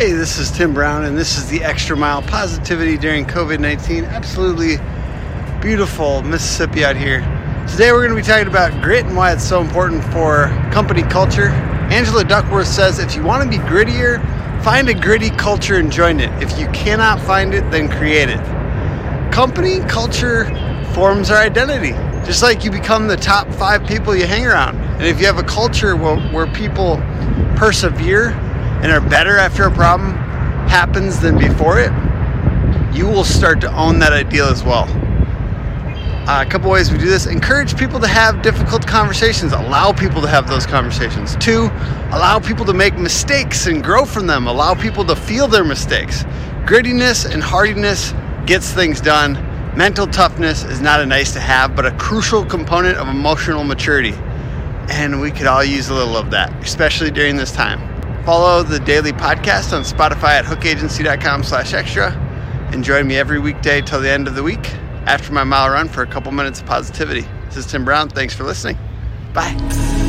Hey, this is Tim Brown, and this is the Extra Mile Positivity during COVID 19. Absolutely beautiful Mississippi out here. Today, we're going to be talking about grit and why it's so important for company culture. Angela Duckworth says if you want to be grittier, find a gritty culture and join it. If you cannot find it, then create it. Company culture forms our identity, just like you become the top five people you hang around. And if you have a culture where, where people persevere, and are better after a problem happens than before it, you will start to own that ideal as well. Uh, a couple ways we do this encourage people to have difficult conversations, allow people to have those conversations. Two, allow people to make mistakes and grow from them, allow people to feel their mistakes. Grittiness and hardiness gets things done. Mental toughness is not a nice to have, but a crucial component of emotional maturity. And we could all use a little of that, especially during this time. Follow the daily podcast on Spotify at hookagency.com slash extra. And join me every weekday till the end of the week after my mile run for a couple minutes of positivity. This is Tim Brown. Thanks for listening. Bye.